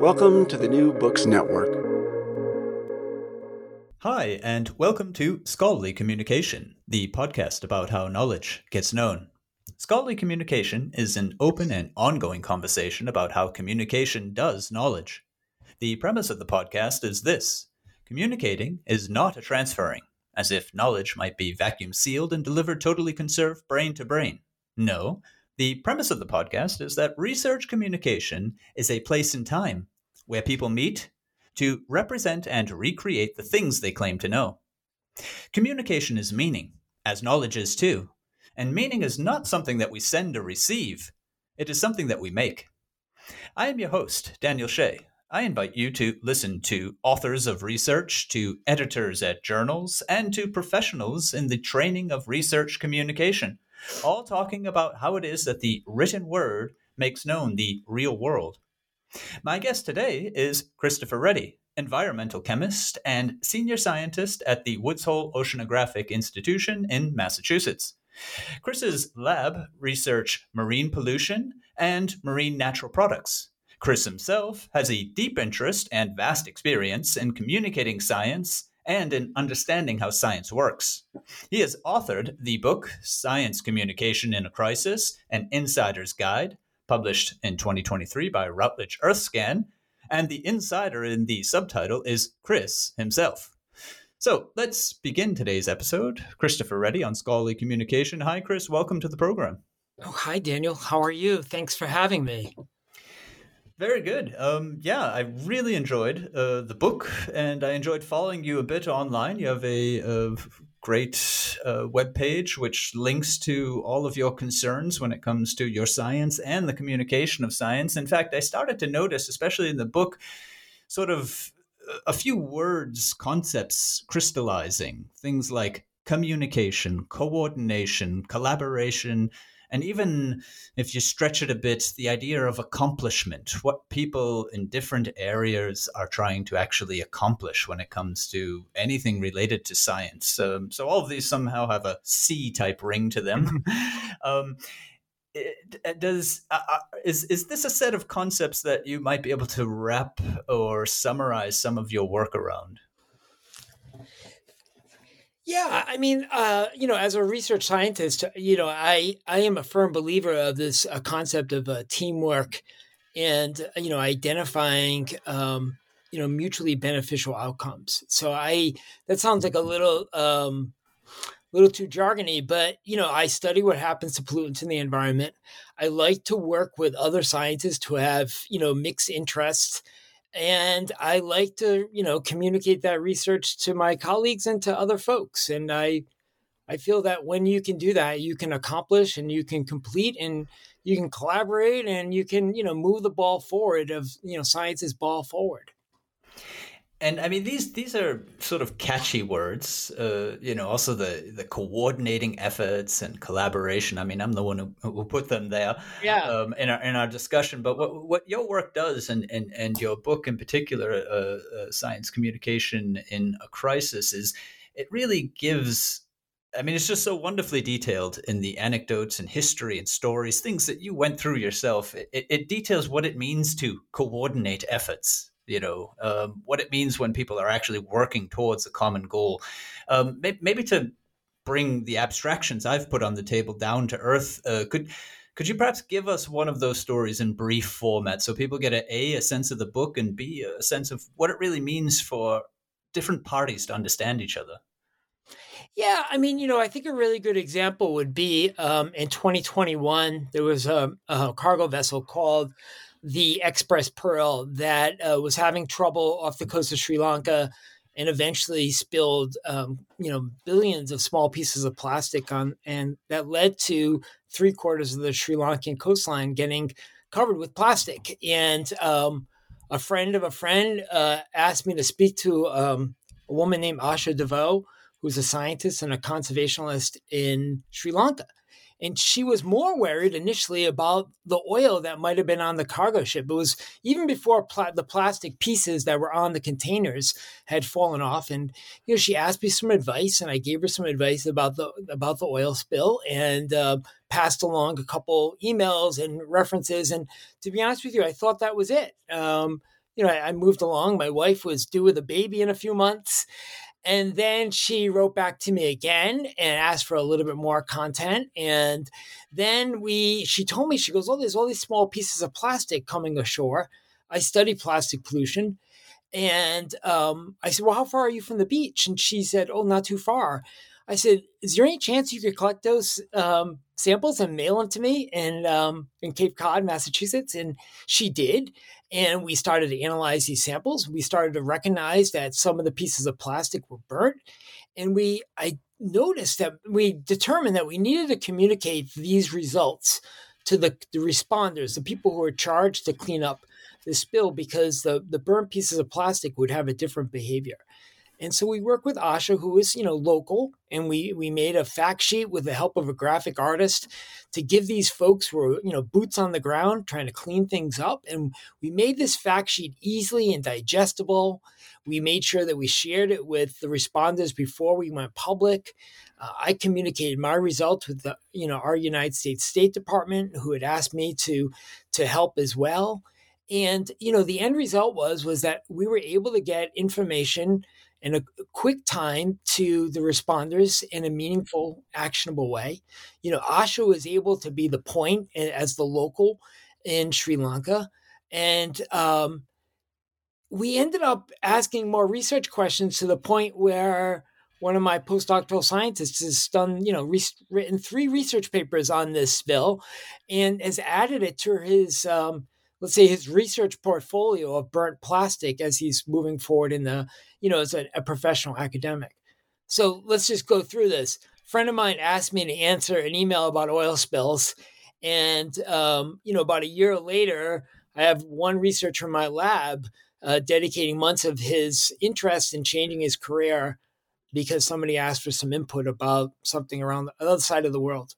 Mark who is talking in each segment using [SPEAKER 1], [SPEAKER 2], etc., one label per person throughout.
[SPEAKER 1] Welcome to the New Books Network.
[SPEAKER 2] Hi, and welcome to Scholarly Communication, the podcast about how knowledge gets known. Scholarly communication is an open and ongoing conversation about how communication does knowledge. The premise of the podcast is this communicating is not a transferring, as if knowledge might be vacuum sealed and delivered totally conserved brain to brain. No, the premise of the podcast is that research communication is a place and time where people meet to represent and recreate the things they claim to know. Communication is meaning, as knowledge is too, and meaning is not something that we send or receive, it is something that we make. I am your host, Daniel Shea. I invite you to listen to authors of research, to editors at journals, and to professionals in the training of research communication all talking about how it is that the written word makes known the real world. My guest today is Christopher Reddy, environmental chemist and senior scientist at the Woods Hole Oceanographic Institution in Massachusetts. Chris's lab research marine pollution and marine natural products. Chris himself has a deep interest and vast experience in communicating science and in understanding how science works. He has authored the book Science Communication in a Crisis An Insider's Guide, published in 2023 by Routledge Earthscan, and the insider in the subtitle is Chris himself. So let's begin today's episode. Christopher Reddy on Scholarly Communication. Hi, Chris. Welcome to the program.
[SPEAKER 3] Oh, hi, Daniel. How are you? Thanks for having me.
[SPEAKER 2] Very good. Um, yeah, I really enjoyed uh, the book, and I enjoyed following you a bit online. You have a, a great uh, which links to all of your concerns when it comes to your science and the communication of science. In fact, I started to notice, especially in the book, sort of a few words, concepts crystallizing. Things like communication, coordination, collaboration, and even if you stretch it a bit, the idea of accomplishment, what people in different areas are trying to actually accomplish when it comes to anything related to science. Um, so all of these somehow have a C type ring to them. um, it, does uh, uh, is is this a set of concepts that you might be able to wrap or summarize some of your work around?
[SPEAKER 3] Yeah, I mean, uh, you know, as a research scientist, you know, I I am a firm believer of this uh, concept of uh, teamwork, and uh, you know, identifying um, you know mutually beneficial outcomes. So I that sounds like a little um, little too jargony, but you know, I study what happens to pollutants in the environment. I like to work with other scientists who have you know mixed interests and I like to, you know, communicate that research to my colleagues and to other folks. And I, I feel that when you can do that, you can accomplish and you can complete and you can collaborate and you can, you know, move the ball forward of, you know, science's ball forward.
[SPEAKER 2] And I mean these these are sort of catchy words, uh, you know. Also the the coordinating efforts and collaboration. I mean, I'm the one who, who put them there,
[SPEAKER 3] yeah.
[SPEAKER 2] Um, in our in our discussion. But what what your work does, and and, and your book in particular, uh, uh, science communication in a crisis, is it really gives. I mean, it's just so wonderfully detailed in the anecdotes and history and stories, things that you went through yourself. It, it details what it means to coordinate efforts you know um, what it means when people are actually working towards a common goal. Um, maybe, maybe, to bring the abstractions i've put on the table down to earth uh, could could you perhaps give us one of those stories in brief format so people get a, a a sense of the book and b a sense of what it really means for different parties to understand each other?
[SPEAKER 3] Yeah, I mean, you know, I think a really good example would be um, in 2021, there was a, a cargo vessel called the X-Press Pearl that uh, was having trouble off the coast of Sri Lanka and eventually spilled, um, you know, billions of small pieces of plastic on, and that led to three quarters of the Sri Lankan coastline getting covered with plastic. And um, a friend of a friend uh, asked me to speak to um, a woman named Asha de Vos, who's a scientist and a conservationist in Sri Lanka. And she was more worried initially about the oil that might have been on the cargo ship. It was even before pl- the plastic pieces that were on the containers had fallen off. And you know, she asked me some advice, and I gave her some advice about the about the oil spill, and uh, passed along a couple emails and references. And to be honest with you, I thought that was it. Um, you know, I, I moved along. My wife was due with a baby in a few months. And then she wrote back to me again and asked for a little bit more content. And then we, she told me, she goes, Oh, there's all these small pieces of plastic coming ashore. I study plastic pollution. And um, I said, Well, how far are you from the beach? And she said, Oh, not too far. I said, Is there any chance you could collect those um, samples and mail them to me in, um, in Cape Cod, Massachusetts? And she did. And we started to analyze these samples. We started to recognize that some of the pieces of plastic were burnt. And we, I noticed that we determined that we needed to communicate these results to the, the responders, the people who are charged to clean up the spill, because the, the burnt pieces of plastic would have a different behavior. And so we work with Asha, who is, you know, local, and we we made a fact sheet with the help of a graphic artist to give these folks who are, you know, boots on the ground trying to clean things up. And we made this fact sheet easily and digestible. We made sure that we shared it with the responders before we went public. Uh, I communicated my results with the, you know, our United States State Department, who had asked me to to help as well. And you know, the end result was was that we were able to get information in a quick time to the responders in a meaningful, actionable way. You know, Asha was able to be the point as the local in Sri Lanka. And um, we ended up asking more research questions to the point where one of my postdoctoral scientists has done, you know, re- written three research papers on this spill and has added it to his um, let's say his research portfolio of burnt plastic as he's moving forward in the you know as a, a professional academic. So let's just go through this. A friend of mine asked me to answer an email about oil spills and um, you know about a year later i have one researcher in my lab uh, dedicating months of his interest in changing his career because somebody asked for some input about something around the other side of the world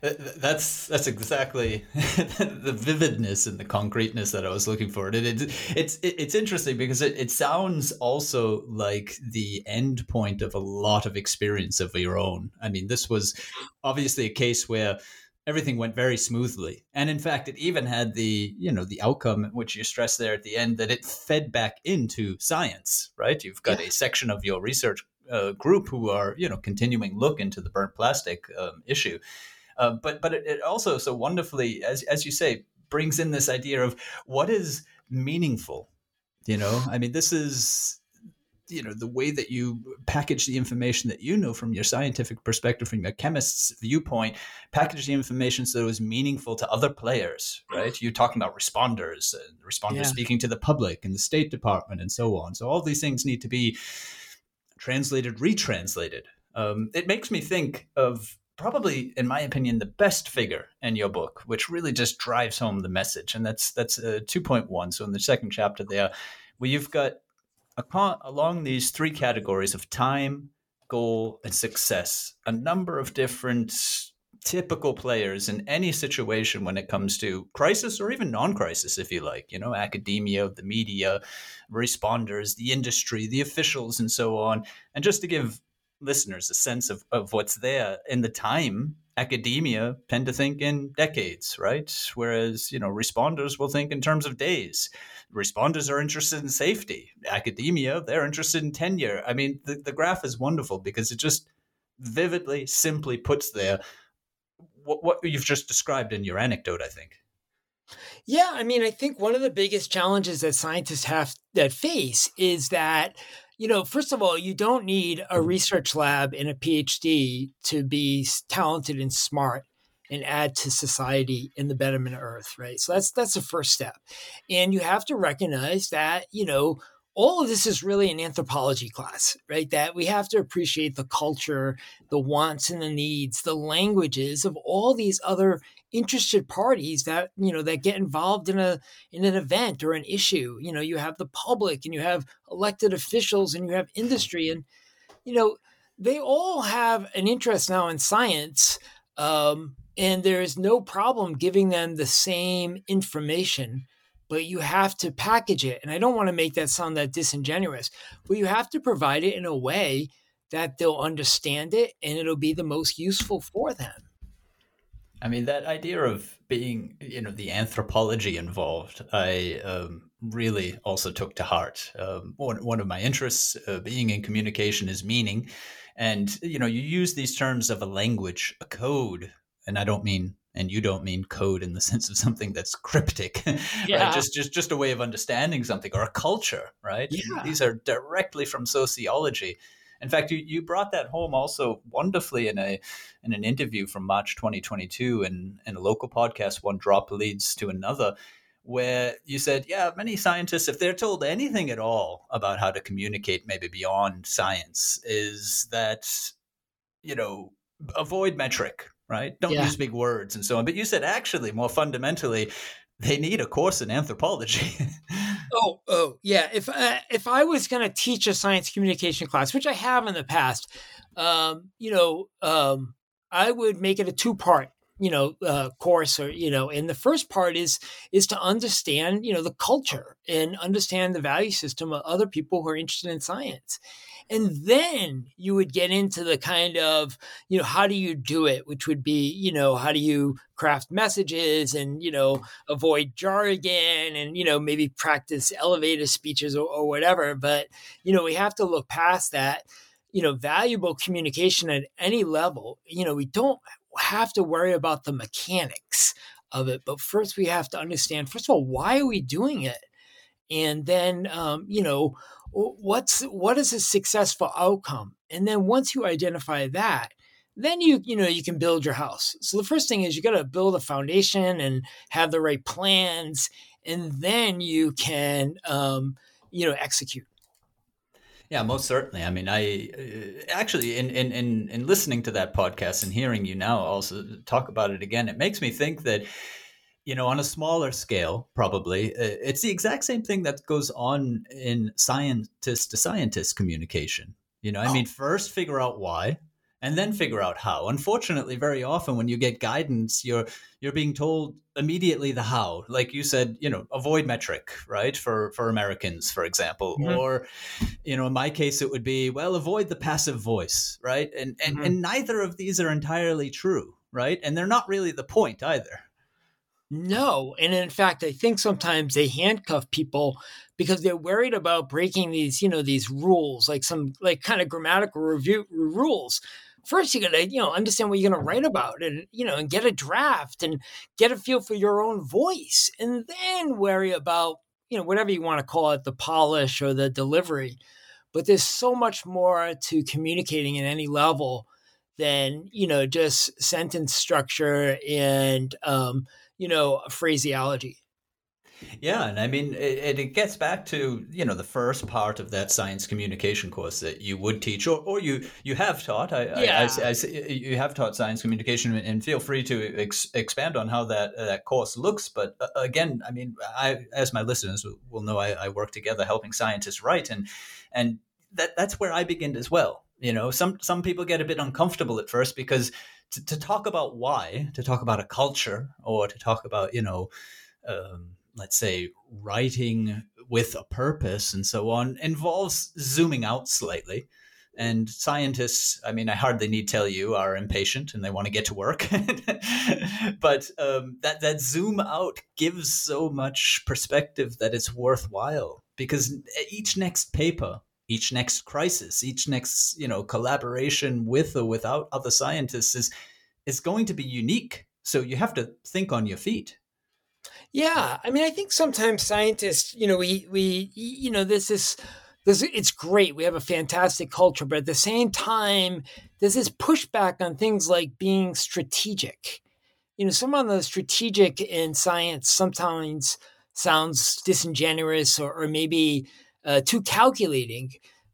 [SPEAKER 2] that's that's exactly the vividness and the concreteness that I was looking for. It, it it's it's interesting because it, it sounds also like the end point of a lot of experience of your own. I mean, this was obviously a case where everything went very smoothly, and in fact, it even had the you know the outcome which you stress there at the end that it fed back into science. Right? You've got yeah. a section of your research uh, group who are you know continuing look into the burnt plastic um, issue uh, but but it, it also so wonderfully, as as you say, brings in this idea of what is meaningful. You know, I mean, this is you know the way that you package the information that you know from your scientific perspective from your chemist's viewpoint package the information so it was meaningful to other players right you're talking about responders and responders yeah. speaking to the public and the state department and so on so all these things need to be translated retranslated um, it makes me think of probably, in my opinion, the best figure in your book, which really just drives home the message. And that's that's uh, 2.1. So in the second chapter there, where you've got along these three categories of time, goal, and success, a number of different typical players in any situation when it comes to crisis or even non-crisis if you like you know academia the media responders the industry the officials and so on and just to give listeners a sense of, of what's there in the time academia tend to think in decades right? Whereas you know responders will think in terms of days. Responders are interested in safety. Academia they're interested in tenure. I mean the, the graph is wonderful because it just vividly simply puts there what, what you've just described in your anecdote, I think.
[SPEAKER 3] Yeah, I mean, I think one of the biggest challenges that scientists have that face is that, you know, first of all, you don't need a research lab and a PhD to be talented and smart and add to society in the betterment of Earth, right? So that's that's the first step, and you have to recognize that you know all of this is really an anthropology class, right? That we have to appreciate the culture, the wants and the needs, the languages of all these other interested parties that you know that get involved in a in an event or an issue. You know, you have the public and you have elected officials and you have industry, and you know they all have an interest now in science. Um, and there is no problem giving them the same information but you have to package it. And I don't want to make that sound that disingenuous, but you have to provide it in a way that they'll understand it and it'll be the most useful for them.
[SPEAKER 2] I mean, that idea of being, you know, the anthropology involved, I um, really also took to heart. Um, one, one of my interests uh, being in communication is meaning. And, you know, you use these terms of a language, a code, and I don't mean and you don't mean code in the sense of something that's cryptic yeah. right just just just a way of understanding something or a culture right yeah. these are directly from sociology in fact you, you brought that home also wonderfully in a in an interview from march 2022 in in a local podcast one drop leads to another where you said, yeah, many scientists, if they're told anything at all about how to communicate, maybe beyond science, is that, you know, avoid metric, right? Don't yeah. use big words and so on. But you said actually, more fundamentally, they need a course in anthropology.
[SPEAKER 3] oh, oh, yeah. If uh, if I was going to teach a science communication class, which I have in the past, um, you know, um, I would make it a two part you know uh, course or you know and the first part is is to understand you know the culture and understand the value system of other people who are interested in science and then you would get into the kind of you know how do you do it which would be you know how do you craft messages and you know avoid jargon and you know maybe practice elevator speeches or, or whatever but you know we have to look past that you know valuable communication at any level you know we don't have to worry about the mechanics of it. But first, we have to understand first of all, why are we doing it? And then, um, you know, what's what is a successful outcome? And then once you identify that, then you you know you can build your house. So the first thing is you got to build a foundation and have the right plans, and then you can um, you know execute.
[SPEAKER 2] Yeah, most certainly. I mean, I uh, actually, in, in in in listening to that podcast and hearing you now also talk about it again, it makes me think that you know, on a smaller scale, probably uh, it's the exact same thing that goes on in scientist to scientist communication. You know, I mean, first figure out why, and then figure out how. Unfortunately, very often when you get guidance, you're you're being told immediately the how. Like you said, you know, avoid metric, right? For for Americans, for example, mm-hmm. or you know, in my case, it would be well, avoid the passive voice, right? And and mm-hmm. and neither of these are entirely true, right? And they're not really the point either.
[SPEAKER 3] No. And in fact, I think sometimes they handcuff people because they're worried about breaking these, you know, these rules, like some like kind of grammatical review rules first you gotta you know understand what you're gonna write about and you know and get a draft and get a feel for your own voice and then worry about you know whatever you want to call it the polish or the delivery but there's so much more to communicating at any level than you know just sentence structure and um, you know phraseology
[SPEAKER 2] Yeah, and I mean, it, it gets back to you know the first part of that science communication course that you would teach, or, or you you have taught. I, yeah. I, I, I, you have taught science communication, and feel free to ex- expand on how that that course looks. But uh, again, I mean, I as my listeners will know, I, work together helping scientists write, and and that that's where I begin as well. You know, some some people get a bit uncomfortable at first because to, to talk about why, to talk about a culture, or to talk about you know. Um, let's say writing with a purpose and so on involves zooming out slightly and scientists i mean i hardly need tell you are impatient and they want to get to work but um, that that zoom out gives so much perspective that it's worthwhile because each next paper each next crisis each next you know collaboration with or without other scientists is is going to be unique so you have to think on your feet
[SPEAKER 3] yeah, I mean, I think sometimes scientists, you know, we we you know, this is this it's great. We have a fantastic culture, but at the same time, there's this pushback on things like being strategic. You know, some of the strategic in science sometimes sounds disingenuous or, or maybe uh, too calculating.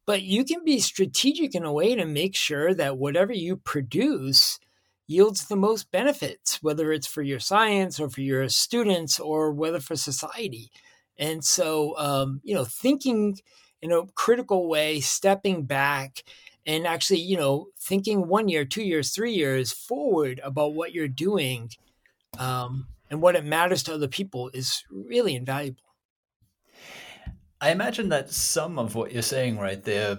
[SPEAKER 3] But you can be strategic in a way to make sure that whatever you produce yields the most benefits, whether it's for your science or for your students or whether for society. And so, um, you know, thinking in a critical way, stepping back and actually, you know, thinking one year, two years, three years forward about what you're doing um, and what it matters to other people is really invaluable.
[SPEAKER 2] I imagine that some of what you're saying right there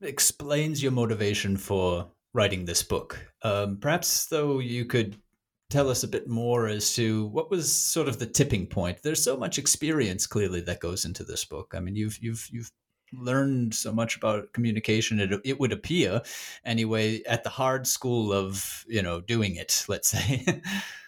[SPEAKER 2] explains your motivation for writing this book. Um, perhaps, though, you could tell us a bit more as to what was sort of the tipping point. There's so much experience clearly that goes into this book. I mean, you've you've you've learned so much about communication. It it would appear, anyway, at the hard school of you know doing it. Let's say.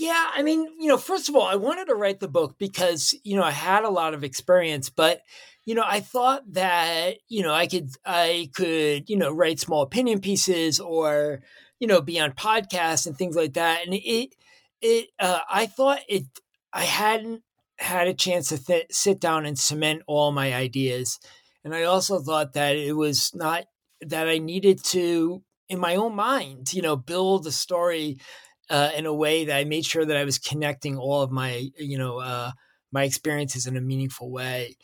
[SPEAKER 3] Yeah, I mean, you know, first of all, I wanted to write the book because, you know, I had a lot of experience, but you know, I thought that, you know, I could, I could, you know, write small opinion pieces or, you know, be on podcasts and things like that. And it, it, uh, I thought it, I hadn't had a chance to th- sit down and cement all my ideas. And I also thought that it was not that I needed to, in my own mind, you know, build a story uh, in a way that I made sure that I was connecting all of my, you know, uh, my experiences in a meaningful way.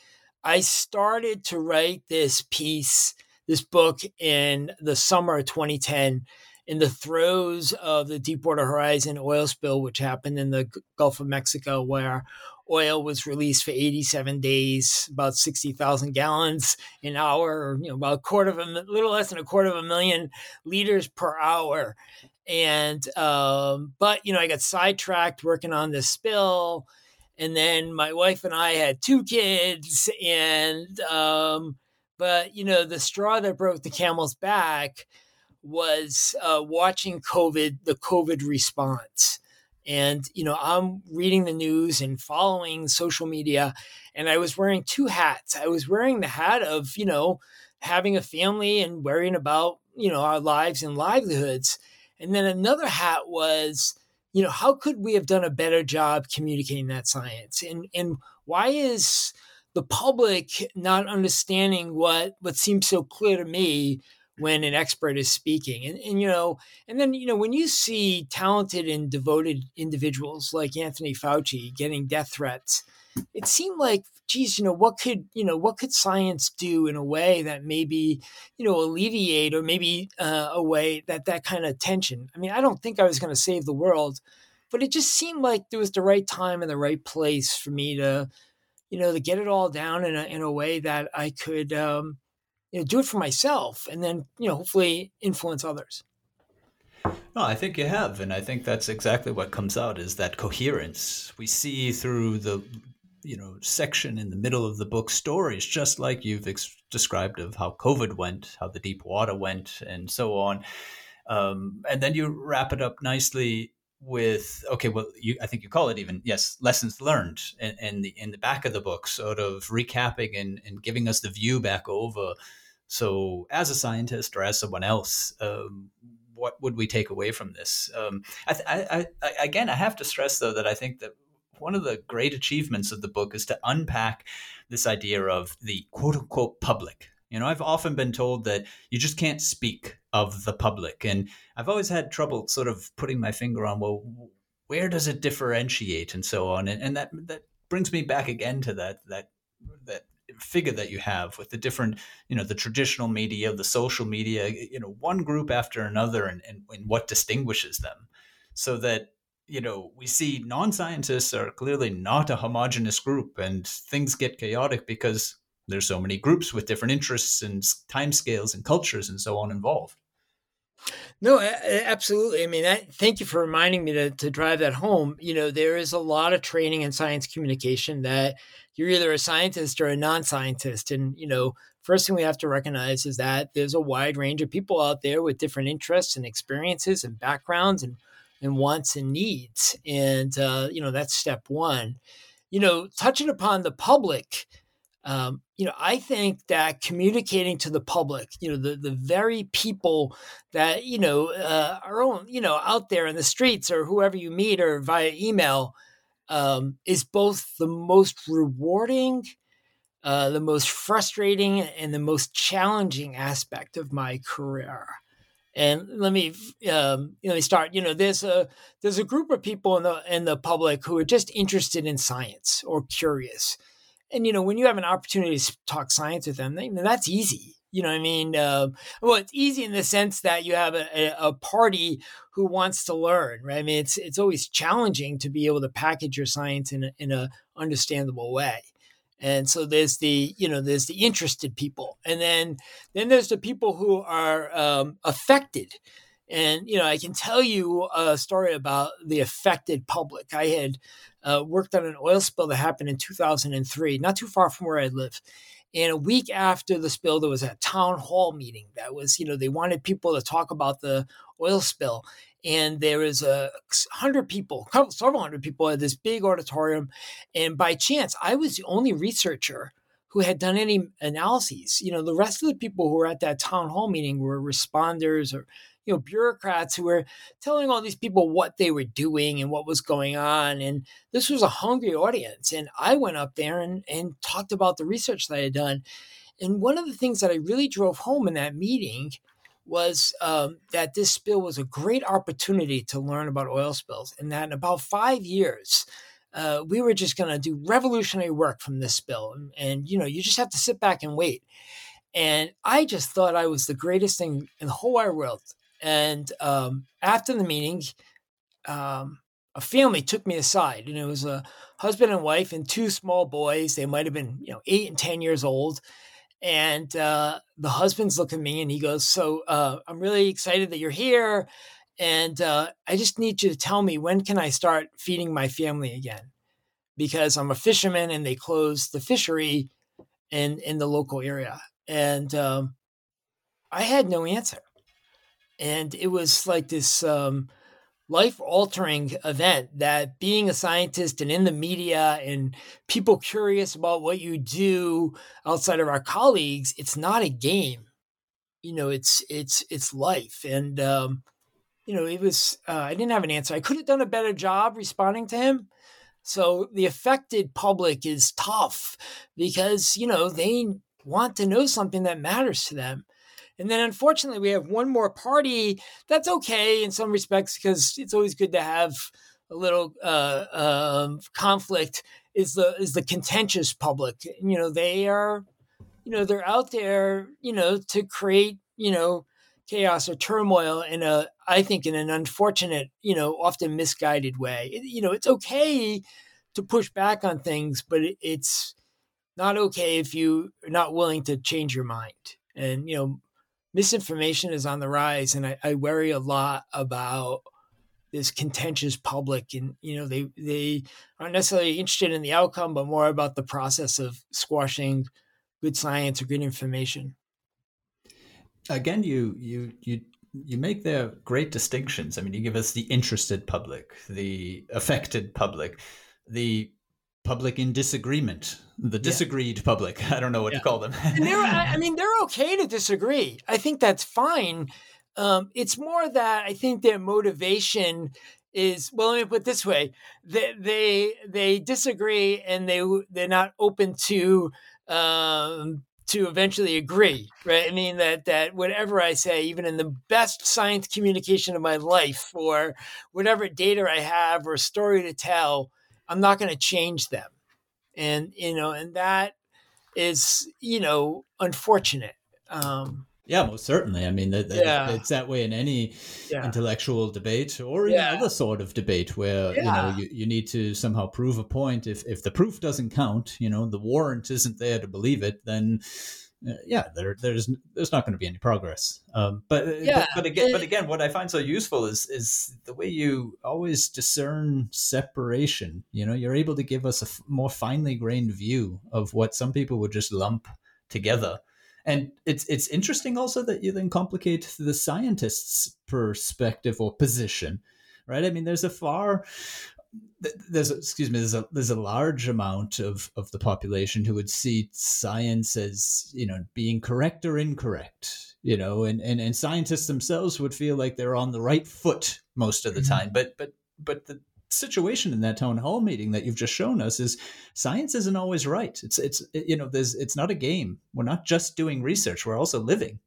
[SPEAKER 3] I started to write this piece, this book in the summer of 2010 in the throes of the Deepwater Horizon oil spill, which happened in the Gulf of Mexico, where oil was released for 87 days, about 60,000 gallons an hour, you know, about a quarter of a little less than a quarter of a million liters per hour. And, um, but, you know, I got sidetracked working on this spill and then my wife and I had two kids, and um, but you know the straw that broke the camel's back was uh, watching COVID, the COVID response. And, you know, I'm reading the news and following social media, and I was wearing two hats. I was wearing the hat of, you know, having a family and worrying about, you know, our lives and livelihoods. And then another hat was, you know, how could we have done a better job communicating that science? And and why is the public not understanding what what seems so clear to me when an expert is speaking? And and you know, and then you know, when you see talented and devoted individuals like Anthony Fauci getting death threats, it seemed like geez, you know, what could, you know, what could science do in a way that maybe, you know, alleviate or maybe uh, a way that that kind of tension. I mean, I don't think I was going to save the world, but it just seemed like there was the right time and the right place for me to, you know, to get it all down in a, in a way that I could, um, you know, do it for myself and then, you know, hopefully influence others.
[SPEAKER 2] No, I think you have, and I think that's exactly what comes out is that coherence. We see through the you know section in the middle of the book stories just like you've ex- described of how covid went how the deep water went and so on um, and then you wrap it up nicely with okay well you i think you call it even yes lessons learned in, in the in the back of the book sort of recapping and, and giving us the view back over so as a scientist or as someone else um, what would we take away from this um, I, I, I, again i have to stress though that i think that one of the great achievements of the book is to unpack this idea of the quote unquote public. You know, I've often been told that you just can't speak of the public. And I've always had trouble sort of putting my finger on, well, where does it differentiate and so on? And, and that, that brings me back again to that, that, that figure that you have with the different, you know, the traditional media, the social media, you know, one group after another and, and, and what distinguishes them so that you know, we see non scientists are clearly not a homogenous group and things get chaotic because there's so many groups with different interests and timescales and cultures and so on involved.
[SPEAKER 3] No, absolutely. I mean, I, thank you for reminding me to, to drive that home. You know, there is a lot of training in science communication that you're either a scientist or a non scientist. And, you know, first thing we have to recognize is that there's a wide range of people out there with different interests and experiences and backgrounds and and wants and needs. And, uh, you know, that's step one. You know, touching upon the public, um, you know, I think that communicating to the public, you know, the, the very people that, you know, uh, are, on, you know, out there in the streets or whoever you meet or via email um, is both the most rewarding, uh, the most frustrating, and the most challenging aspect of my career. And let me um, let me start. You know, there's a there's a group of people in the in the public who are just interested in science or curious. And you know, when you have an opportunity to talk science with them, that's easy. You know what I mean? Uh, well, it's easy in the sense that you have a, a, party who wants to learn, right? I mean, it's it's always challenging to be able to package your science in a, in a understandable way and so there's the you know there's the interested people and then then there's the people who are um, affected and you know i can tell you a story about the affected public i had uh, worked on an oil spill that happened in 2003 not too far from where i live and a week after the spill there was a town hall meeting that was you know they wanted people to talk about the oil spill and there was a hundred people, several hundred people at this big auditorium. And by chance, I was the only researcher who had done any analyses. You know, the rest of the people who were at that town hall meeting were responders or you know bureaucrats who were telling all these people what they were doing and what was going on. And this was a hungry audience. And i went up there and, and talked about the research that i had done. And one of the things that i really drove home in that meeting was um, that this spill was a great opportunity to learn about oil spills, and that in about five years, uh, we were just going to do revolutionary work from this bill. And, and, you know, you just have to sit back and wait. And I just thought I was the greatest thing in the whole wide world. And um, after the meeting, um, a family took me aside, and it was a husband and wife and two small boys. They might have been, you know, eight and ten years old and uh, the husband's looking at me and he goes, So uh, I'm really excited that you're here. And uh, I just need you to tell me when can I start feeding my family again? Because I'm a fisherman and they closed the fishery in, in the local area. And um, I had no answer. And it was like this um, life altering event that being a scientist and in the media and people curious about what you do outside of our colleagues it's not a game you know it's it's it's life and um you know it was uh, i didn't have an answer i could have done a better job responding to him so the affected public is tough because you know they want to know something that matters to them and then unfortunately, we have one more party. That's okay in some respects because it's always good to have a little uh, um, conflict. Is the is the contentious public? You know, they are, you know, they're out there, you know, to create, you know, chaos or turmoil in a, I think, in an unfortunate, you know, often misguided way. It, you know, it's okay to push back on things, but it, it's not okay if you are not willing to change your mind. And you know, misinformation is on the rise, and I, I worry a lot about this contentious public and you know they they aren't necessarily interested in the outcome but more about the process of squashing good science or good information
[SPEAKER 2] again you you you you make there great distinctions i mean you give us the interested public the affected public the public in disagreement, the disagreed yeah. public. I don't know what yeah. to call them.
[SPEAKER 3] they're, I mean, they're okay to disagree. I think that's fine. Um, it's more that I think their motivation is well let me put it this way they they, they disagree and they they're not open to um, to eventually agree right? I mean that that whatever i say even in the best science communication of my life or whatever data i have or story to tell i'm not going to change them. And you know and that is you know unfortunate. Um
[SPEAKER 2] yeah, most certainly. I mean, that, that, yeah. it's that way in any yeah. intellectual debate or yeah. other sort of debate where you know you, you need to somehow prove a point. If if the proof doesn't count, you know, the warrant isn't there to believe it, then uh, yeah, there there's there's not going to be any progress. Um, but, uh, but but again, but again, what I find so useful is is the way you always discern separation. You know, you're able to give us a f- more finely grained view of what some people would just lump together and it's it's interesting also that you then complicate the scientist's perspective or position, right? I mean, there's a far there's excuse me there's a there's a large amount of of the population who would see science as you know being correct or incorrect you know and and, and scientists themselves would feel like they're on the right foot most of the mm-hmm. time but but but the situation in that town hall meeting that you've just shown us is science isn't always right. It's it's you know there's it's not a game. We're not just doing research. We're also living.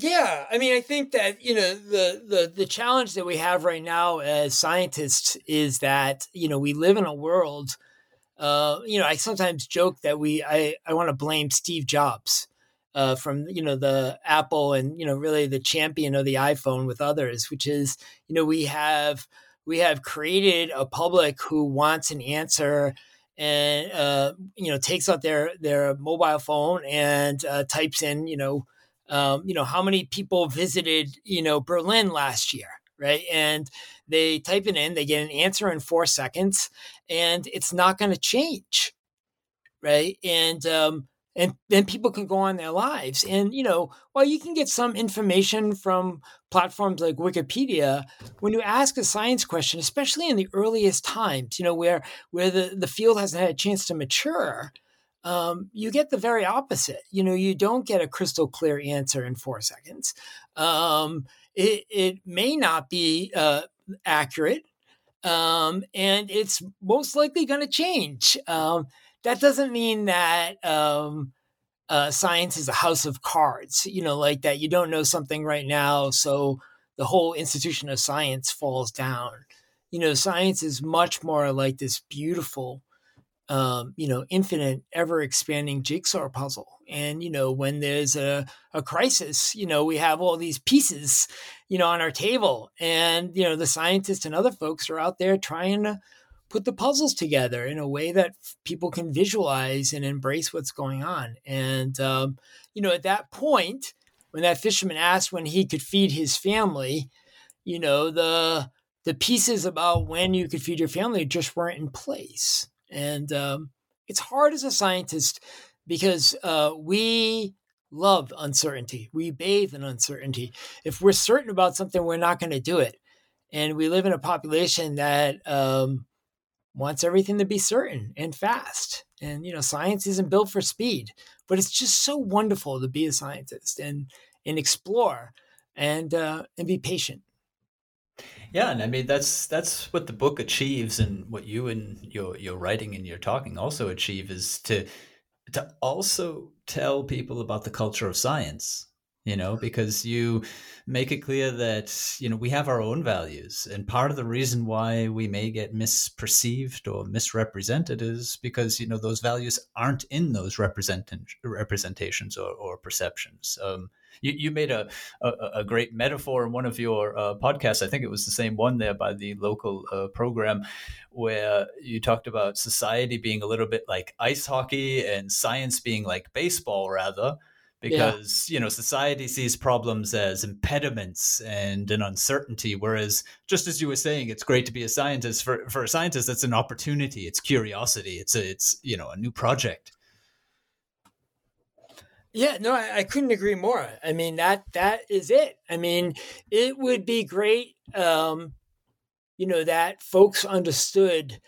[SPEAKER 3] Yeah, I mean, I think that you know the the the challenge that we have right now as scientists is that you know we live in a world. Uh, you know, I sometimes joke that we I I want to blame Steve Jobs. Uh, from you know the Apple and you know really the champion of the iPhone with others, which is you know we have we have created a public who wants an answer and uh, you know takes out their their mobile phone and uh, types in you know um, you know how many people visited you know Berlin last year right and they type it in they get an answer in four seconds and it's not going to change right and um, and then people can go on their lives. And, you know, while you can get some information from platforms like Wikipedia, when you ask a science question, especially in the earliest times, you know, where where the, the field hasn't had a chance to mature, um, you get the very opposite. You know, you don't get a crystal clear answer in four seconds. Um, it, it may not be uh, accurate, um, and it's most likely going to change. Um, that doesn't mean that um, uh, science is a house of cards, you know, like that you don't know something right now, so the whole institution of science falls down. You know, science is much more like this beautiful, um, you know, infinite, ever expanding jigsaw puzzle. And, you know, when there's a, a crisis, you know, we have all these pieces, you know, on our table. And, you know, the scientists and other folks are out there trying to put the puzzles together in a way that people can visualize and embrace what's going on. And, um, you know, at that point, when that fisherman asked when he could feed his family, you know, the, the pieces about when you could feed your family just weren't in place. And um, it's hard as a scientist because uh, we love uncertainty. We bathe in uncertainty. If we're certain about something, we're not going to do it. And we live in a population that um, wants everything to be certain and fast. And you know, science isn't built for speed, but it's just so wonderful to be a scientist and and explore and uh, and be patient.
[SPEAKER 2] Yeah, and I mean that's that's what the book achieves, and what you and your your writing and your talking also achieve is to to also tell people about the culture of science you know, because you make it clear that, you know, we have our own values. And part of the reason why we may get misperceived or misrepresented is because, you know, those values aren't in those represent- representations or, or perceptions. Um, you, you made a, a, a, great metaphor in one of your uh, podcasts. I think it was the same one there by the local uh, program where you talked about society being a little bit like ice hockey and science being like baseball, rather because yeah. you know society sees problems as impediments and an uncertainty whereas just as you were saying it's great to be a scientist. For for a scientist it's an opportunity it's curiosity it's a, it's you know a new project.
[SPEAKER 3] Yeah no I, I couldn't agree more. I mean that that is it. I mean it would be great um you know that folks understood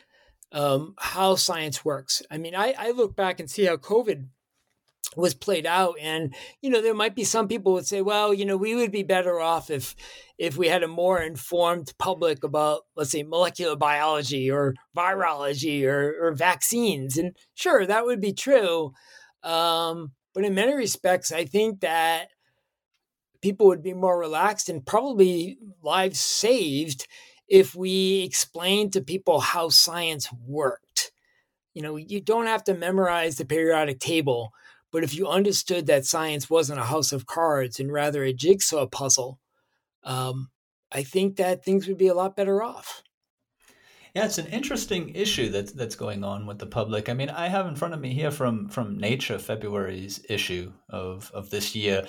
[SPEAKER 3] um how science works. I mean i i look back and see how covid was played out and you know there might be some people would say well you know we would be better off if if we had a more informed public about let's say molecular biology or virology or, or vaccines and sure that would be true um, but in many respects i think that people would be more relaxed and probably lives saved if we explained to people how science worked. You know you don't have to memorize the periodic table but if you understood that science wasn't a house of cards and rather a jigsaw puzzle, um, I think that things would be a lot better off.
[SPEAKER 2] Yeah, it's an interesting issue that's that's going on with the public. I mean, I have in front of me here from from Nature February's issue of of this year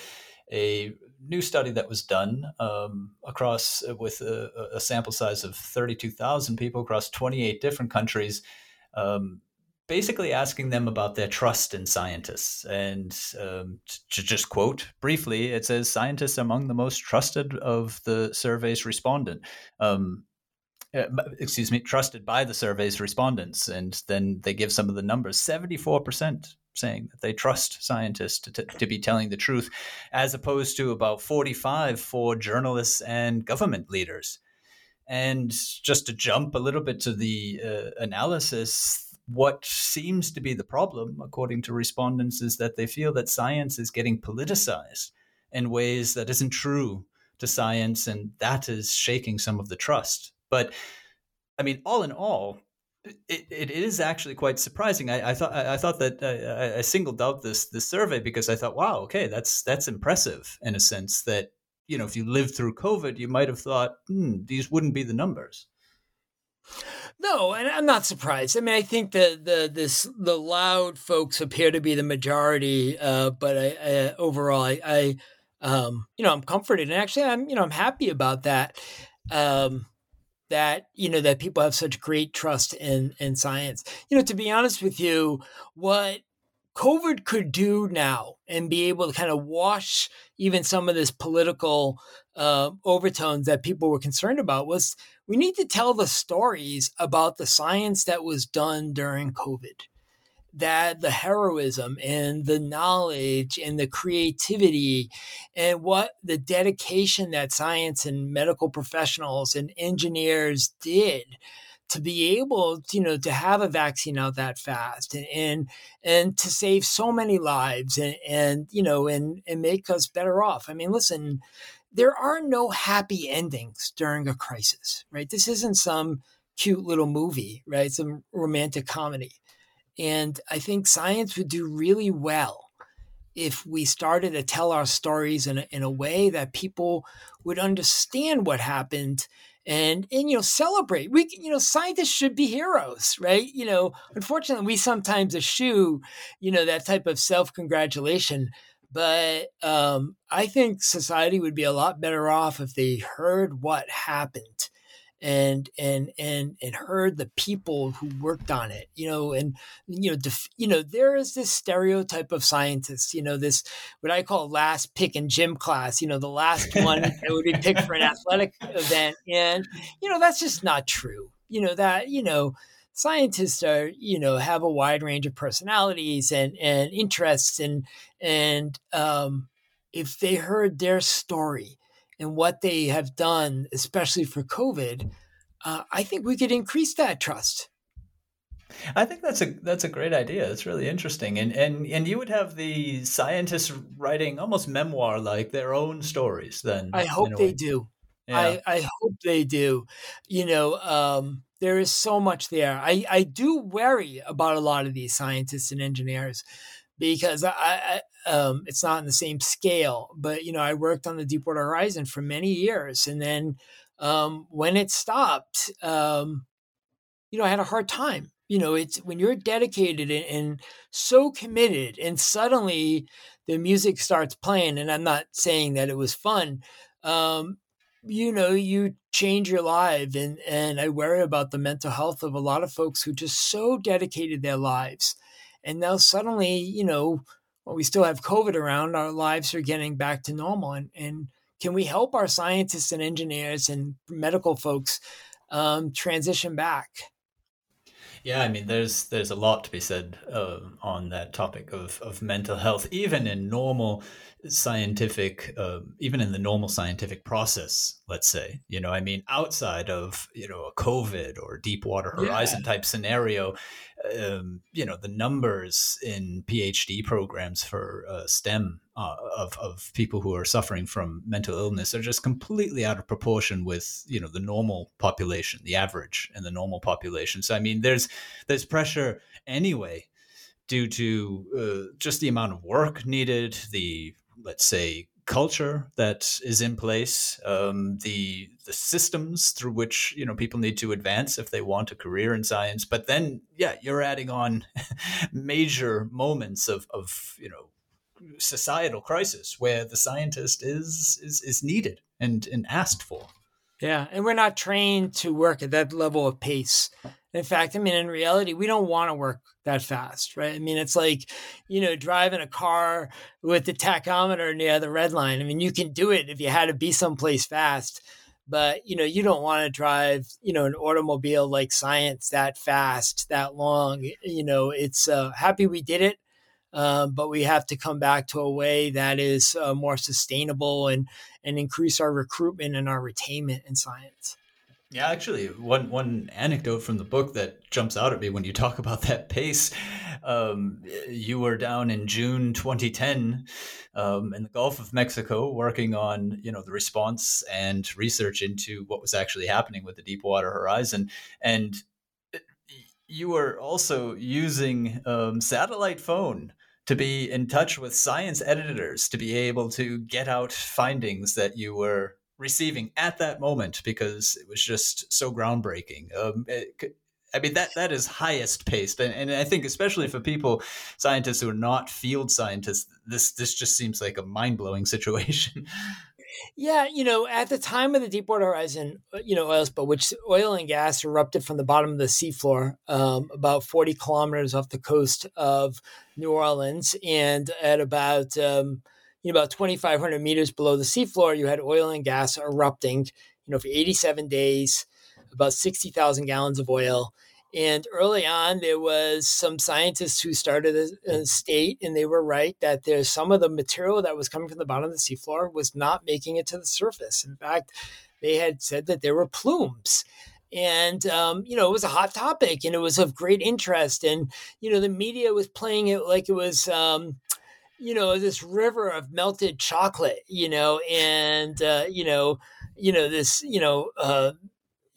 [SPEAKER 2] a new study that was done um, across uh, with a, a, sample size of 32,000 people across 28 different countries. Um, basically asking them about their trust in scientists. And um, to just quote briefly, it says scientists among the most trusted of the survey's respondent. Um, uh, excuse me, trusted by the survey's respondents. And then they give some of the numbers 74% saying that they trust scientists to, t- to be telling the truth, as opposed to about 45 for journalists and government leaders. And just to jump a little bit to the uh, analysis, what seems to be the problem, according to respondents, is that they feel that science is getting politicized in ways that isn't true to science, and that is shaking some of the trust. But I mean, all in all, it, it is actually quite surprising. I, I thought I, thought that uh, I singled out this this survey because I thought, wow, okay, that's that's impressive in a sense that you know if you lived through COVID, you might have thought hmm, these wouldn't be the numbers.
[SPEAKER 3] No, and I'm not surprised. I mean, I think the the this the loud folks appear to be the majority, uh, but I, I, overall, I, I um, you know, I'm comforted, and actually, I'm you know, I'm happy about that. Um, that you know that people have such great trust in in science. You know, to be honest with you, what COVID could do now and be able to kind of wash even some of this political uh, overtones that people were concerned about was we need to tell the stories about the science that was done during COVID. That the heroism and the knowledge and the creativity and what the dedication that science and medical professionals and engineers did to be able, you know, to have a vaccine out that fast and and, and to save so many lives and, and you know and and make us better off. I mean, listen, there are no happy endings during a crisis, right? This isn't some cute little movie, right? Some romantic comedy. And I think science would do really well if we started to tell our stories in a, in a way that people would understand what happened and and you know celebrate we you know scientists should be heroes right you know unfortunately we sometimes eschew you know that type of self congratulation but um, I think society would be a lot better off if they heard what happened and and and and heard the people who worked on it you know and you know def, you know there is this stereotype of scientists you know this what i call last pick in gym class you know the last one that would be picked for an athletic event and you know that's just not true you know that you know scientists are you know have a wide range of personalities and and interests and and um, if they heard their story and what they have done especially for covid uh, i think we could increase that trust
[SPEAKER 2] I think that's a that's a great idea. It's really interesting, and and and you would have the scientists writing almost memoir like their own stories. Then
[SPEAKER 3] I hope they do. Yeah. I I hope they do. You know, um, there is so much there. I, I do worry about a lot of these scientists and engineers because I, I um, it's not on the same scale. But you know, I worked on the Deepwater Horizon for many years, and then um, when it stopped, um, you know, I had a hard time. You know, it's when you're dedicated and, and so committed, and suddenly the music starts playing. And I'm not saying that it was fun, um, you know you change your life and and i worry about the mental health of a lot of folks who just so dedicated their lives and now suddenly you know well, we still have covid around our lives are getting back to normal and and can we help our scientists and engineers and medical folks um, transition back
[SPEAKER 2] Yeah, I mean, there's there's a lot to be said uh, on that topic of of mental health, even in normal scientific, uh, even in the normal scientific process. Let's say, you know, I mean, outside of you know a COVID or Deepwater Horizon yeah. type scenario, um, you know, the numbers in PhD programs for uh, STEM uh, of of people who are suffering from mental illness are just completely out of proportion with you know the normal population, the average and the normal population. So I mean, there's there's pressure anyway due to uh, just the amount of work needed, the let's say culture that is in place, um, the the systems through which you know people need to advance if they want a career in science. But then, yeah, you're adding on major moments of of you know societal crisis where the scientist is is is needed and and asked for.
[SPEAKER 3] Yeah, and we're not trained to work at that level of pace. In fact, I mean, in reality, we don't want to work that fast, right? I mean, it's like, you know, driving a car with the tachometer near the red line. I mean, you can do it if you had to be someplace fast, but, you know, you don't want to drive, you know, an automobile like science that fast, that long. You know, it's uh, happy we did it. Um, but we have to come back to a way that is uh, more sustainable and and increase our recruitment and our retainment in science.
[SPEAKER 2] Yeah, actually, one one anecdote from the book that jumps out at me when you talk about that pace. Um, you were down in June 2010 um, in the Gulf of Mexico, working on you know the response and research into what was actually happening with the Deepwater Horizon, and you were also using um, satellite phone to be in touch with science editors to be able to get out findings that you were receiving at that moment because it was just so groundbreaking. Um, it, I mean that that is highest paced, and, and I think especially for people, scientists who are not field scientists, this this just seems like a mind blowing situation.
[SPEAKER 3] Yeah, you know, at the time of the Deepwater Horizon, uh, you know, oil spill, which oil and gas erupted from the bottom of the seafloor, um, about 40 kilometers off the coast of New Orleans, and at about um, you know about 2,500 meters below the seafloor, you had oil and gas erupting. You know, for 87 days, about 60,000 gallons of oil. And early on, there was some scientists who started a, a, state, and they were right that there's some of the material that was coming from the bottom of the seafloor was not making it to the surface. In fact, they had said that there were plumes. And, um, you know, it was a hot topic and it was of great interest. And, you know, the media was playing it like it was, um, you know, this river of melted chocolate, you know, and, uh, you know, you know, this, you know, uh,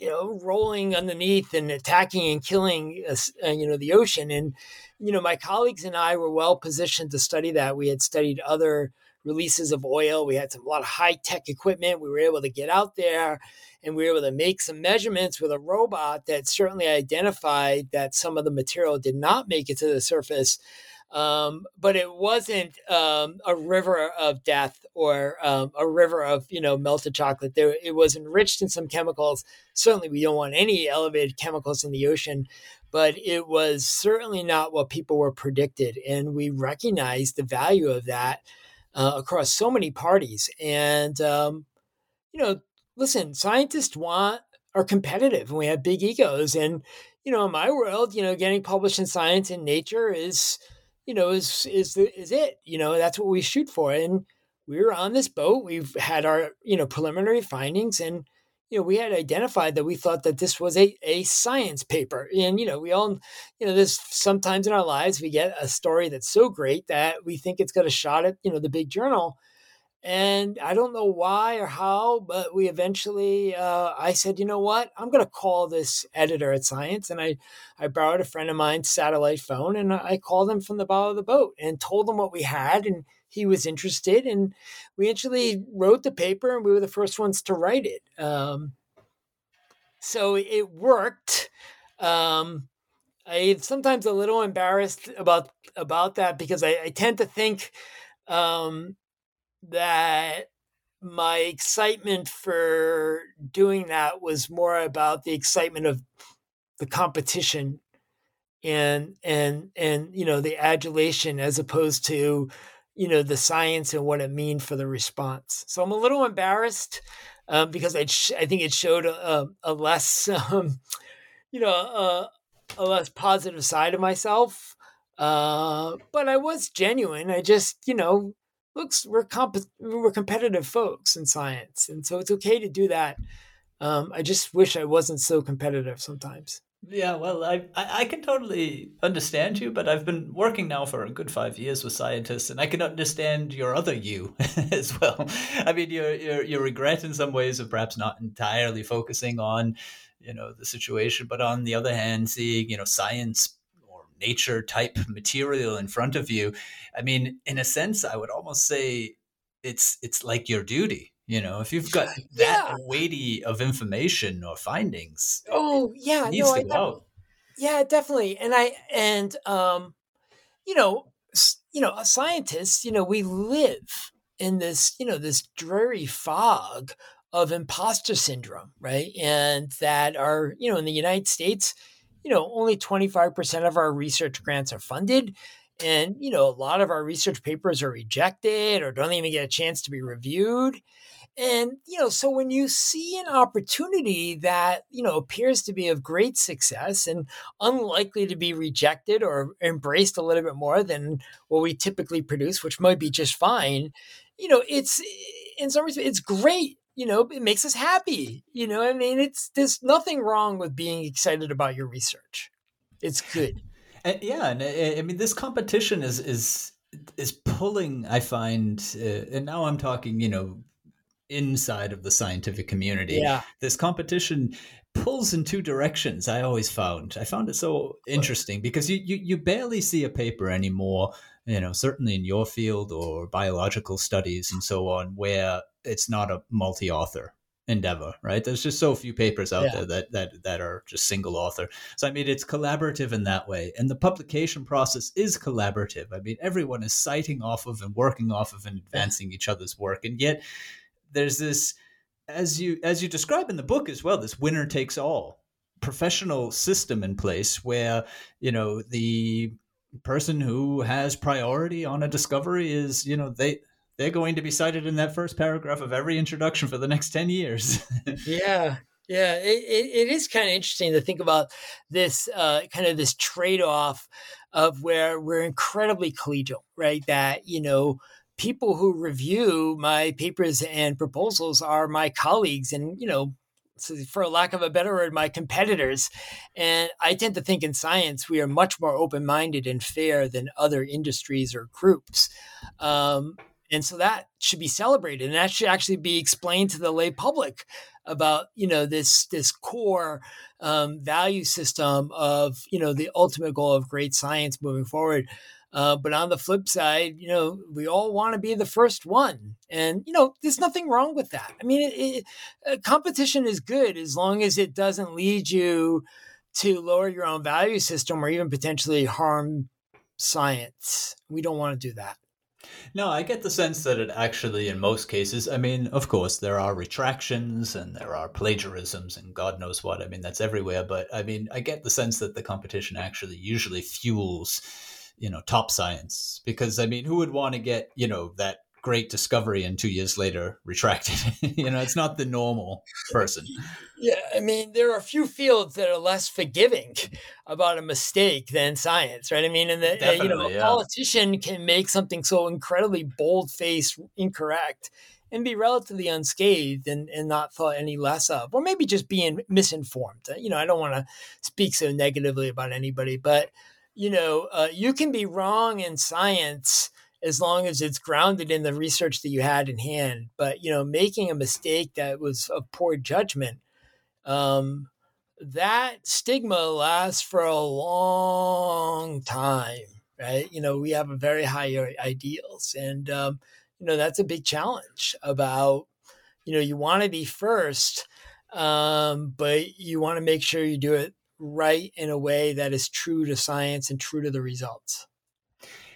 [SPEAKER 3] you know, rolling underneath and attacking and killing, uh, you know, the ocean. And, you know, my colleagues and I were well positioned to study that. We had studied other releases of oil. We had some, a lot of high tech equipment. We were able to get out there and we were able to make some measurements with a robot that certainly identified that some of the material did not make it to the surface. Um, but it wasn't um, a river of death or um, a river of you know melted chocolate. There, it was enriched in some chemicals. Certainly, we don't want any elevated chemicals in the ocean, but it was certainly not what people were predicted, and we recognized the value of that uh, across so many parties. And um, you know, listen, scientists want are competitive, and we have big egos, and you know, in my world, you know, getting published in Science and Nature is you know, is is is it. You know, that's what we shoot for. And we were on this boat. We've had our you know preliminary findings, and you know we had identified that we thought that this was a a science paper. And you know, we all you know, there's sometimes in our lives we get a story that's so great that we think it's got a shot at you know the big journal. And I don't know why or how, but we eventually, uh, I said, you know what? I'm going to call this editor at Science. And I, I borrowed a friend of mine's satellite phone and I called him from the bow of the boat and told him what we had. And he was interested. And we actually wrote the paper and we were the first ones to write it. Um, so it worked. Um, I'm sometimes a little embarrassed about about that because I, I tend to think um, that my excitement for doing that was more about the excitement of the competition and and and you know the adulation as opposed to you know the science and what it means for the response so i'm a little embarrassed um, because I, sh- I think it showed a, a less um, you know a, a less positive side of myself. Uh, but I was genuine. I just, you know, looks we're comp- we're competitive folks in science, and so it's okay to do that. Um, I just wish I wasn't so competitive sometimes.
[SPEAKER 2] Yeah, well, I, I can totally understand you, but I've been working now for a good five years with scientists, and I can understand your other you as well. I mean, your your your regret in some ways of perhaps not entirely focusing on, you know, the situation, but on the other hand, seeing you know science nature type material in front of you. I mean, in a sense, I would almost say it's it's like your duty you know, if you've got that yeah. weighty of information or findings,
[SPEAKER 3] oh yeah, no, I yeah, definitely. And I and um, you know, you know, as scientists, you know, we live in this, you know, this dreary fog of imposter syndrome, right? And that are, you know, in the United States, you know, only 25% of our research grants are funded. And, you know, a lot of our research papers are rejected or don't even get a chance to be reviewed. And, you know, so when you see an opportunity that, you know, appears to be of great success and unlikely to be rejected or embraced a little bit more than what we typically produce, which might be just fine, you know, it's in some respects, it's great. You know, it makes us happy. You know, I mean, it's there's nothing wrong with being excited about your research. It's good.
[SPEAKER 2] And, yeah, and I mean, this competition is is is pulling. I find, uh, and now I'm talking, you know, inside of the scientific community.
[SPEAKER 3] Yeah.
[SPEAKER 2] This competition pulls in two directions. I always found. I found it so interesting because you, you you barely see a paper anymore. You know, certainly in your field or biological studies and so on, where it's not a multi-author endeavor, right? There's just so few papers out yeah. there that, that that are just single author. So I mean, it's collaborative in that way, and the publication process is collaborative. I mean, everyone is citing off of and working off of and advancing each other's work, and yet there's this as you as you describe in the book as well this winner takes all professional system in place where you know the person who has priority on a discovery is you know they they're going to be cited in that first paragraph of every introduction for the next 10 years.
[SPEAKER 3] Yeah yeah it, it, it is kind of interesting to think about this uh, kind of this trade-off of where we're incredibly collegial right? That you know people who review my papers and proposals are my colleagues and you know for lack of a better word my competitors. And i tend to think in science we are much more open-minded and fair than other industries or groups. Um, and so that should be celebrated and that should actually be explained to the lay public about you know this this core um, value system of you know the ultimate goal of great science moving forward uh, but on the flip side, you know, we all want to be the first one. And, you know, there's nothing wrong with that. I mean, it, it, uh, competition is good as long as it doesn't lead you to lower your own value system or even potentially harm science. We don't want to do that.
[SPEAKER 2] No, I get the sense that it actually, in most cases, I mean, of course, there are retractions and there are plagiarisms and God knows what. I mean, that's everywhere. But I mean, I get the sense that the competition actually usually fuels you know top science because i mean who would want to get you know that great discovery and two years later retracted you know it's not the normal person
[SPEAKER 3] yeah i mean there are a few fields that are less forgiving about a mistake than science right i mean and the you know a yeah. politician can make something so incredibly bold-faced incorrect and be relatively unscathed and, and not thought any less of, or maybe just being misinformed. You know, I don't want to speak so negatively about anybody, but you know, uh, you can be wrong in science as long as it's grounded in the research that you had in hand. But you know, making a mistake that was of poor judgment, um, that stigma lasts for a long time, right? You know, we have a very high ideals, and um, you know that's a big challenge about you know you want to be first, um, but you want to make sure you do it right in a way that is true to science and true to the results.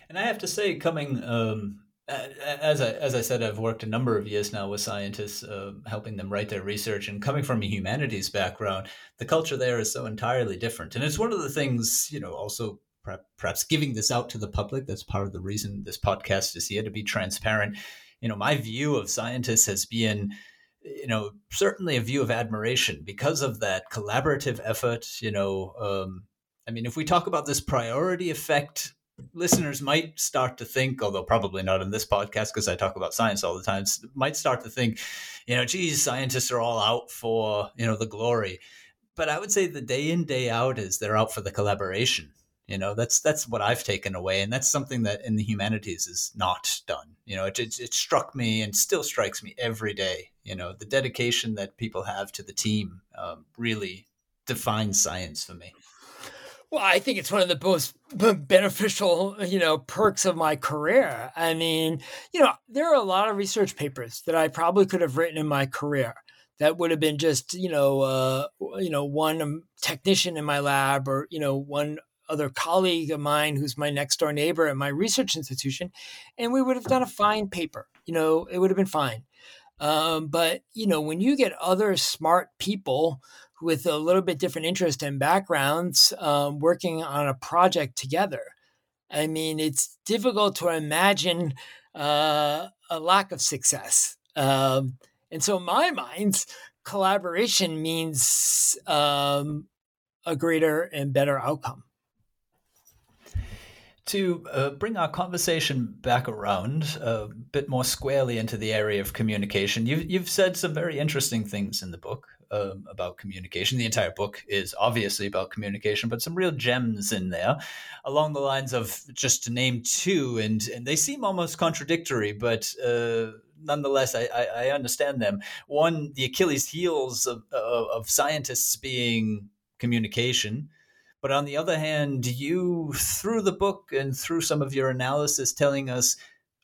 [SPEAKER 2] And I have to say, coming um, as I as I said, I've worked a number of years now with scientists, uh, helping them write their research. And coming from a humanities background, the culture there is so entirely different. And it's one of the things, you know, also perhaps giving this out to the public. That's part of the reason this podcast is here to be transparent. You know, my view of scientists has been you know, certainly a view of admiration because of that collaborative effort, you know, um, I mean, if we talk about this priority effect, listeners might start to think, although probably not in this podcast because I talk about science all the time, might start to think, you know, geez, scientists are all out for, you know, the glory. But I would say the day in, day out is they're out for the collaboration. You know, that's that's what I've taken away, and that's something that in the humanities is not done. You know, it, it, it struck me and still strikes me every day. You know, the dedication that people have to the team um, really defines science for me.
[SPEAKER 3] Well, I think it's one of the most beneficial, you know, perks of my career. I mean, you know, there are a lot of research papers that I probably could have written in my career that would have been just, you know, uh, you know, one technician in my lab or you know, one other colleague of mine who's my next door neighbor at my research institution, and we would have done a fine paper. You know, it would have been fine. Um, but you know, when you get other smart people with a little bit different interest and backgrounds um, working on a project together. I mean, it's difficult to imagine uh, a lack of success. Um, and so, in my mind, collaboration means um, a greater and better outcome.
[SPEAKER 2] To uh, bring our conversation back around a bit more squarely into the area of communication, you've, you've said some very interesting things in the book um, about communication. The entire book is obviously about communication, but some real gems in there along the lines of just to name two, and, and they seem almost contradictory, but uh, nonetheless, I, I, understand them. One, the Achilles heels of, of, of scientists being communication. But on the other hand, you, through the book and through some of your analysis, telling us,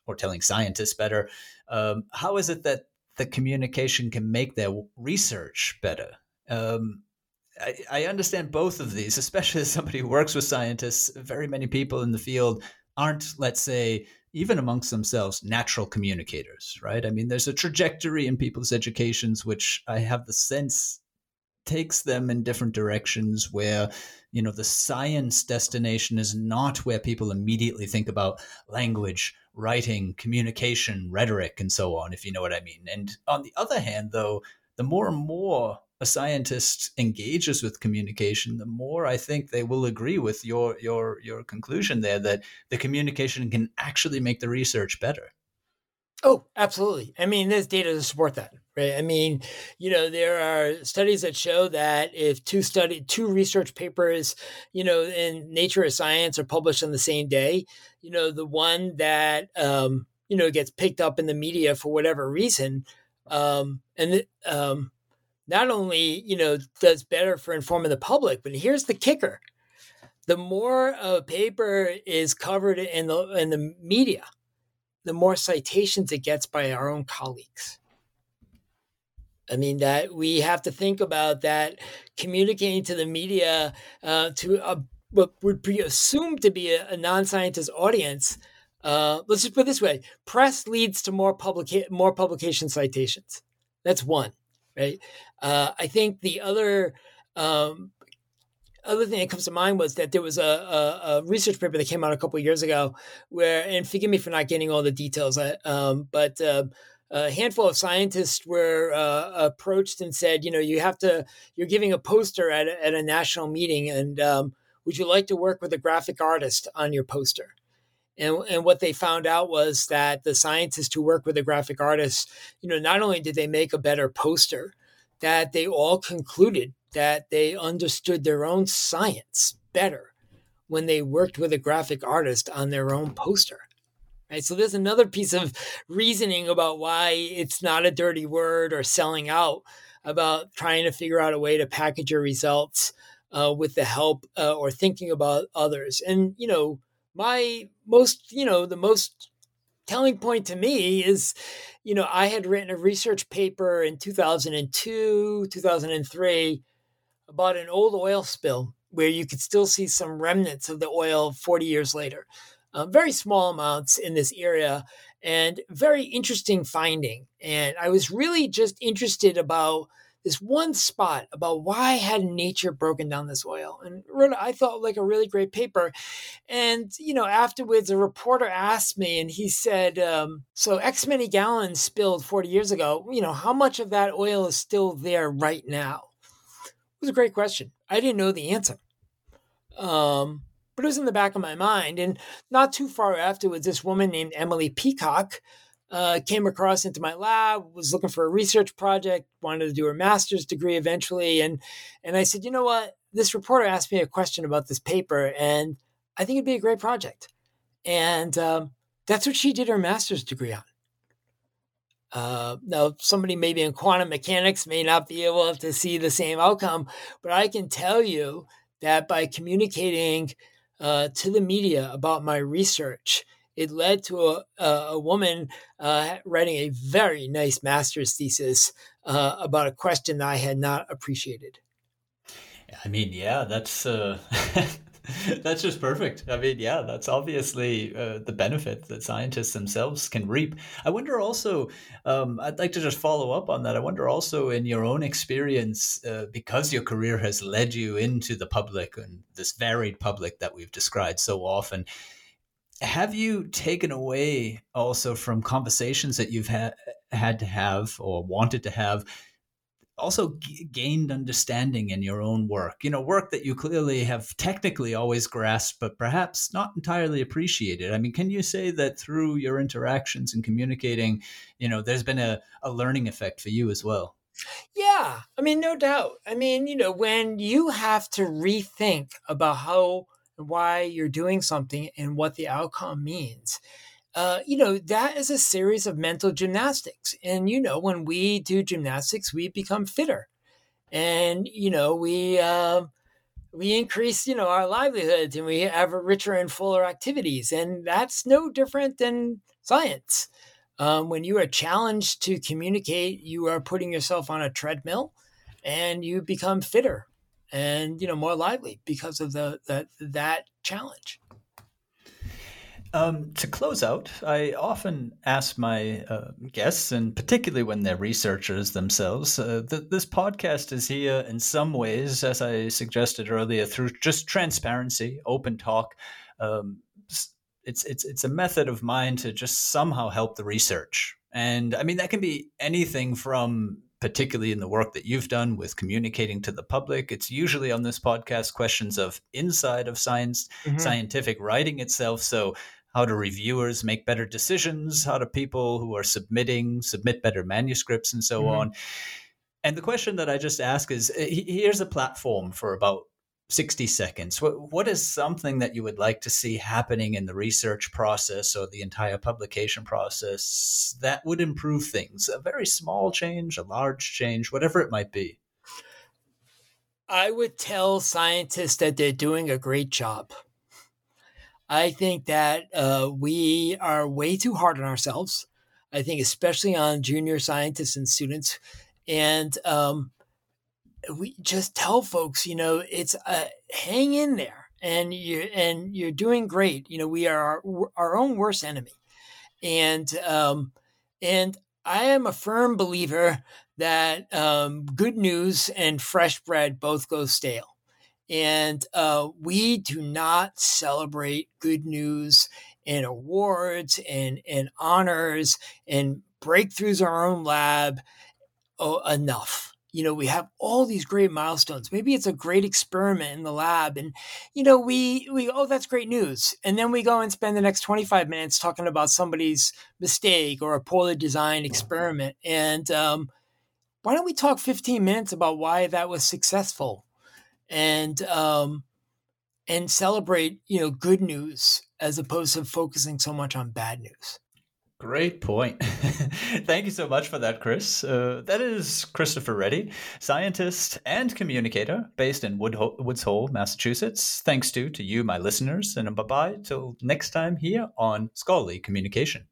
[SPEAKER 2] or telling scientists better, um, how is it that the communication can make their research better. Um, I, I, understand both of these, especially as somebody who works with scientists. Very many people in the field aren't, let's say, even amongst themselves, natural communicators, right? I mean, there's a trajectory in people's educations which I have the sense takes them in different directions where you know the science destination is not where people immediately think about language writing, communication, rhetoric, and so on, if you know what I mean. And on the other hand, though, the more and more a scientist engages with communication, the more I think they will agree with your your your conclusion there that the communication can actually make the research better.
[SPEAKER 3] Oh, absolutely. I mean, there's data to support that, right? I mean, you know, there are studies that show that if two study two research papers, you know, in Nature or Science are published on the same day, you know, the one that um, you know gets picked up in the media for whatever reason, um, and um, not only you know does better for informing the public, but here's the kicker: the more a paper is covered in the in the media the more citations it gets by our own colleagues. I mean, that we have to think about that communicating to the media uh, to a, what would be assumed to be a, a non scientist audience. Uh, let's just put it this way press leads to more, publica- more publication citations. That's one, right? Uh, I think the other um, other thing that comes to mind was that there was a, a, a research paper that came out a couple years ago where, and forgive me for not getting all the details, um, but uh, a handful of scientists were uh, approached and said, you know, you have to, you're giving a poster at a, at a national meeting, and um, would you like to work with a graphic artist on your poster? And, and what they found out was that the scientists who work with the graphic artists, you know, not only did they make a better poster, that they all concluded that they understood their own science better when they worked with a graphic artist on their own poster. Right? So there's another piece of reasoning about why it's not a dirty word or selling out about trying to figure out a way to package your results uh, with the help uh, or thinking about others. And you know, my most, you know, the most telling point to me is, you know, I had written a research paper in 2002, 2003 about an old oil spill where you could still see some remnants of the oil 40 years later. Uh, very small amounts in this area and very interesting finding. And I was really just interested about this one spot about why had nature broken down this oil and wrote i thought like a really great paper and you know afterwards a reporter asked me and he said um, so x many gallons spilled 40 years ago you know how much of that oil is still there right now it was a great question. I didn't know the answer. Um, but it was in the back of my mind. And not too far afterwards, this woman named Emily Peacock uh, came across into my lab, was looking for a research project, wanted to do her master's degree eventually. And, and I said, you know what? This reporter asked me a question about this paper, and I think it'd be a great project. And um, that's what she did her master's degree on. Uh, now, somebody maybe in quantum mechanics may not be able to see the same outcome, but I can tell you that by communicating uh, to the media about my research, it led to a, a, woman uh, writing a very nice master's thesis uh, about a question that I had not appreciated.
[SPEAKER 2] I mean, yeah, that's uh, that's just perfect. I mean, yeah, that's obviously uh, the benefit that scientists themselves can reap. I wonder also, um, I'd like to just follow up on that. I wonder also, in your own experience, uh, because your career has led you into the public and this varied public that we've described so often, have you taken away also from conversations that you've had had to have or wanted to have? Also g- gained understanding in your own work you know work that you clearly have technically always grasped but perhaps not entirely appreciated. I mean can you say that through your interactions and communicating you know there's been a, a learning effect for you as well?
[SPEAKER 3] Yeah i mean no doubt. I mean you know when you have to rethink about how and why you're doing something and what the outcome means uh, you know, that is a series of mental gymnastics. And, you know, when we do gymnastics, we become fitter. And, you know, we, uh, we increase, you know, our livelihoods and we have richer and fuller activities. And that's no different than science. Um, when you are challenged to communicate, you are putting yourself on a treadmill and you become fitter and, you know, more lively because of the, the that challenge.
[SPEAKER 2] Um, to close out, I often ask my uh, guests, and particularly when they're researchers themselves, uh, that this podcast is here in some ways, as I suggested earlier, through just transparency, open talk. Um, it's it's it's a method of mine to just somehow help the research, and I mean that can be anything from particularly in the work that you've done with communicating to the public. It's usually on this podcast questions of inside of science, mm-hmm. scientific writing itself. So how do reviewers make better decisions? How do people who are submitting submit better manuscripts and so mm-hmm. on? And the question that I just ask is eh, here's a platform for about 60 seconds. What, what is something that you would like to see happening in the research process or the entire publication process that would improve things? A very small change, a large change, whatever it might be.
[SPEAKER 3] I would tell scientists that they're doing a great job. I think that uh, we are way too hard on ourselves. I think, especially on junior scientists and students. And um, we just tell folks, you know, it's uh, hang in there, and you and you're doing great. You know, we are our, our own worst enemy, and um, and I am a firm believer that um, good news and fresh bread both go stale. And uh, we do not celebrate good news and awards and, and honors and breakthroughs in our own lab enough. You know, we have all these great milestones. Maybe it's a great experiment in the lab, and you know, we we oh, that's great news. And then we go and spend the next 25 minutes talking about somebody's mistake or a poorly designed experiment. And um, why don't we talk 15 minutes about why that was successful? And um, and celebrate you know good news as opposed to focusing so much on bad news.
[SPEAKER 2] Great point. Thank you so much for that, Chris. Uh, that is Christopher Reddy, scientist and communicator based in Wood Ho- Woods Hole, Massachusetts. Thanks to to you, my listeners, and bye bye till next time here on Scholarly Communication.